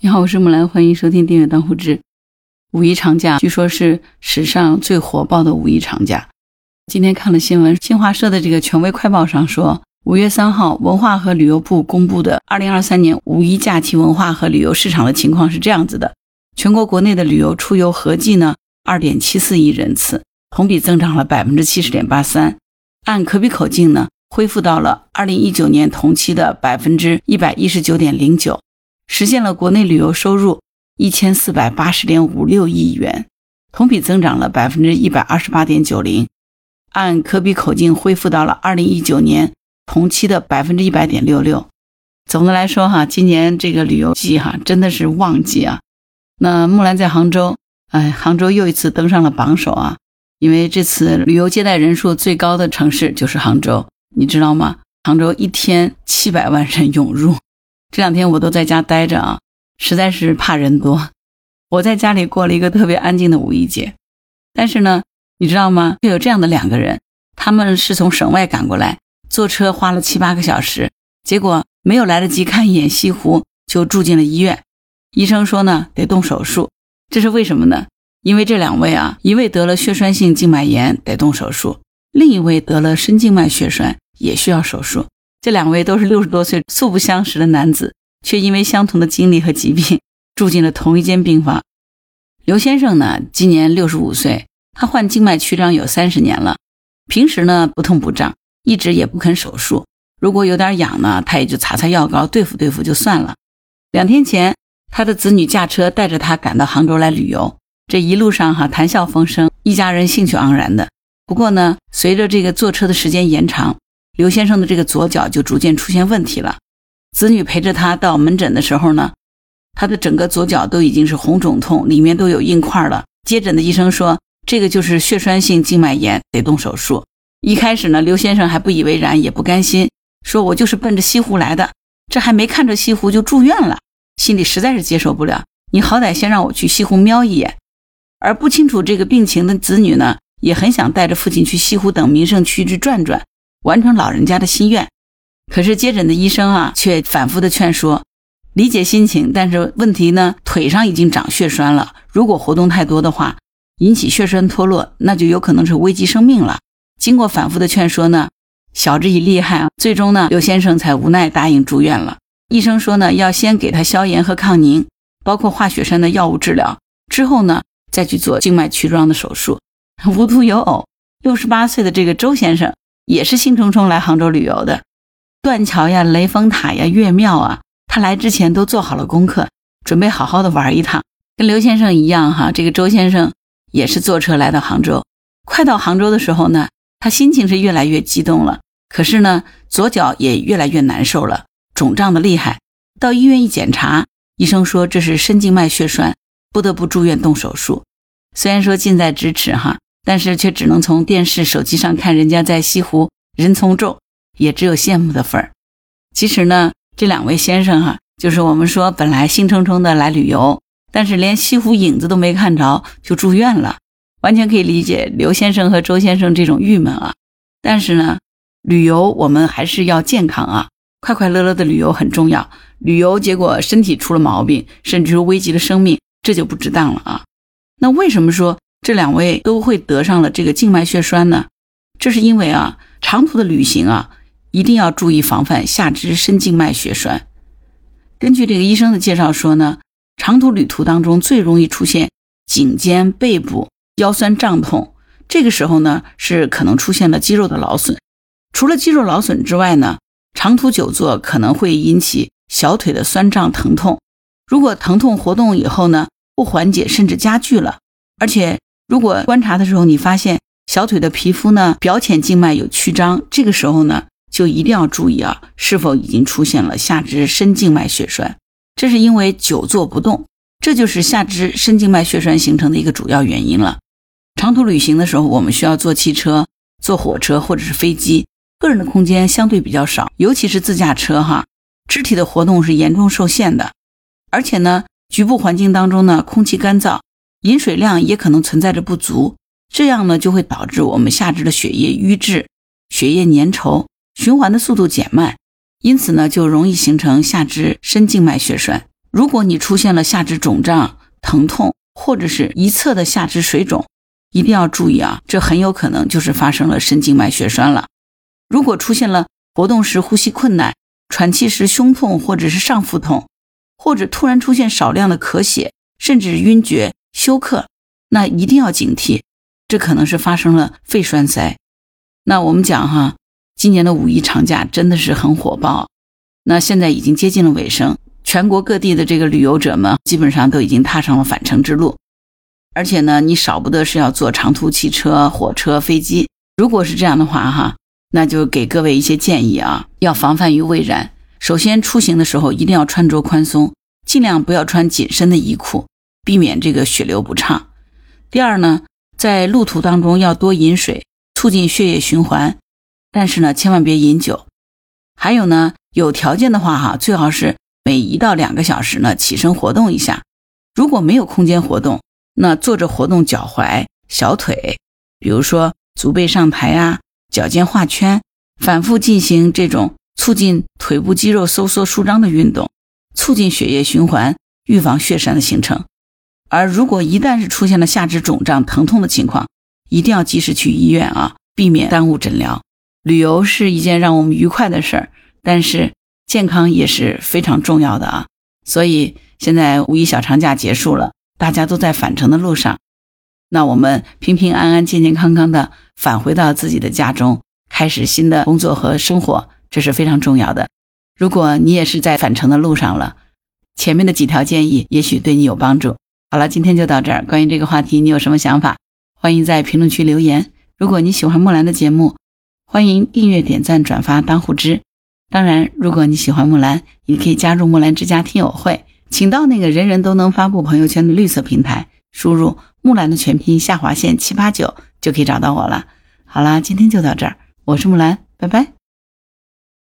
你好，我是木兰，欢迎收听订阅当户知。五一长假据说是史上最火爆的五一长假。今天看了新闻，新华社的这个权威快报上说，五月三号，文化和旅游部公布的二零二三年五一假期文化和旅游市场的情况是这样子的：全国国内的旅游出游合计呢二点七四亿人次，同比增长了百分之七十点八三，按可比口径呢恢复到了二零一九年同期的百分之一百一十九点零九。实现了国内旅游收入一千四百八十点五六亿元，同比增长了百分之一百二十八点九零，按可比口径恢复到了二零一九年同期的百分之一百点六六。总的来说，哈，今年这个旅游季哈真的是旺季啊。那木兰在杭州，哎，杭州又一次登上了榜首啊，因为这次旅游接待人数最高的城市就是杭州，你知道吗？杭州一天七百万人涌入。这两天我都在家待着啊，实在是怕人多。我在家里过了一个特别安静的五一节，但是呢，你知道吗？就有这样的两个人，他们是从省外赶过来，坐车花了七八个小时，结果没有来得及看一眼西湖，就住进了医院。医生说呢，得动手术。这是为什么呢？因为这两位啊，一位得了血栓性静脉炎，得动手术；另一位得了深静脉血栓，也需要手术。这两位都是六十多岁素不相识的男子，却因为相同的经历和疾病住进了同一间病房。刘先生呢，今年六十五岁，他患静脉曲张有三十年了，平时呢不痛不胀，一直也不肯手术。如果有点痒呢，他也就擦擦药膏对付对付就算了。两天前，他的子女驾车带着他赶到杭州来旅游，这一路上哈谈笑风生，一家人兴趣盎然的。不过呢，随着这个坐车的时间延长。刘先生的这个左脚就逐渐出现问题了。子女陪着他到门诊的时候呢，他的整个左脚都已经是红肿痛，里面都有硬块了。接诊的医生说，这个就是血栓性静脉炎，得动手术。一开始呢，刘先生还不以为然，也不甘心，说我就是奔着西湖来的，这还没看着西湖就住院了，心里实在是接受不了。你好歹先让我去西湖瞄一眼。而不清楚这个病情的子女呢，也很想带着父亲去西湖等名胜区域转转。完成老人家的心愿，可是接诊的医生啊，却反复的劝说，理解心情，但是问题呢，腿上已经长血栓了，如果活动太多的话，引起血栓脱落，那就有可能是危及生命了。经过反复的劝说呢，晓之以利害啊，最终呢，刘先生才无奈答应住院了。医生说呢，要先给他消炎和抗凝，包括化血栓的药物治疗，之后呢，再去做静脉曲张的手术。无独有偶，六十八岁的这个周先生。也是兴冲冲来杭州旅游的，断桥呀、雷峰塔呀、岳庙啊，他来之前都做好了功课，准备好好的玩一趟。跟刘先生一样哈，这个周先生也是坐车来到杭州。快到杭州的时候呢，他心情是越来越激动了，可是呢，左脚也越来越难受了，肿胀的厉害。到医院一检查，医生说这是深静脉血栓，不得不住院动手术。虽然说近在咫尺哈。但是却只能从电视、手机上看人家在西湖人从众，也只有羡慕的份儿。其实呢，这两位先生哈，就是我们说本来兴冲冲的来旅游，但是连西湖影子都没看着就住院了，完全可以理解刘先生和周先生这种郁闷啊。但是呢，旅游我们还是要健康啊，快快乐乐的旅游很重要。旅游结果身体出了毛病，甚至危及了生命，这就不值当了啊。那为什么说？这两位都会得上了这个静脉血栓呢，这是因为啊，长途的旅行啊，一定要注意防范下肢深静脉血栓。根据这个医生的介绍说呢，长途旅途当中最容易出现颈肩、背部、腰酸胀痛，这个时候呢是可能出现了肌肉的劳损。除了肌肉劳损之外呢，长途久坐可能会引起小腿的酸胀疼痛。如果疼痛活动以后呢不缓解，甚至加剧了，而且。如果观察的时候，你发现小腿的皮肤呢表浅静脉有曲张，这个时候呢就一定要注意啊，是否已经出现了下肢深静脉血栓？这是因为久坐不动，这就是下肢深静脉血栓形成的一个主要原因了。长途旅行的时候，我们需要坐汽车、坐火车或者是飞机，个人的空间相对比较少，尤其是自驾车哈，肢体的活动是严重受限的，而且呢，局部环境当中呢空气干燥。饮水量也可能存在着不足，这样呢就会导致我们下肢的血液瘀滞、血液粘稠，循环的速度减慢，因此呢就容易形成下肢深静脉血栓。如果你出现了下肢肿胀、疼痛，或者是一侧的下肢水肿，一定要注意啊，这很有可能就是发生了深静脉血栓了。如果出现了活动时呼吸困难、喘气时胸痛或者是上腹痛，或者突然出现少量的咳血，甚至晕厥、休克，那一定要警惕，这可能是发生了肺栓塞。那我们讲哈，今年的五一长假真的是很火爆，那现在已经接近了尾声。全国各地的这个旅游者们基本上都已经踏上了返程之路，而且呢，你少不得是要坐长途汽车、火车、飞机。如果是这样的话，哈，那就给各位一些建议啊，要防范于未然。首先，出行的时候一定要穿着宽松，尽量不要穿紧身的衣裤，避免这个血流不畅。第二呢，在路途当中要多饮水，促进血液循环，但是呢，千万别饮酒。还有呢，有条件的话，哈，最好是。每一到两个小时呢，起身活动一下。如果没有空间活动，那坐着活动脚踝、小腿，比如说足背上抬啊，脚尖画圈，反复进行这种促进腿部肌肉收缩舒张的运动，促进血液循环，预防血栓的形成。而如果一旦是出现了下肢肿胀、疼痛的情况，一定要及时去医院啊，避免耽误诊疗。旅游是一件让我们愉快的事儿，但是。健康也是非常重要的啊，所以现在五一小长假结束了，大家都在返程的路上，那我们平平安安、健健康康的返回到自己的家中，开始新的工作和生活，这是非常重要的。如果你也是在返程的路上了，前面的几条建议也许对你有帮助。好了，今天就到这儿。关于这个话题，你有什么想法？欢迎在评论区留言。如果你喜欢木兰的节目，欢迎订阅、点赞、转发、当护知。当然，如果你喜欢木兰，也可以加入木兰之家听友会，请到那个人人都能发布朋友圈的绿色平台，输入木兰的全拼下划线七八九，就可以找到我了。好啦，今天就到这儿，我是木兰，拜拜。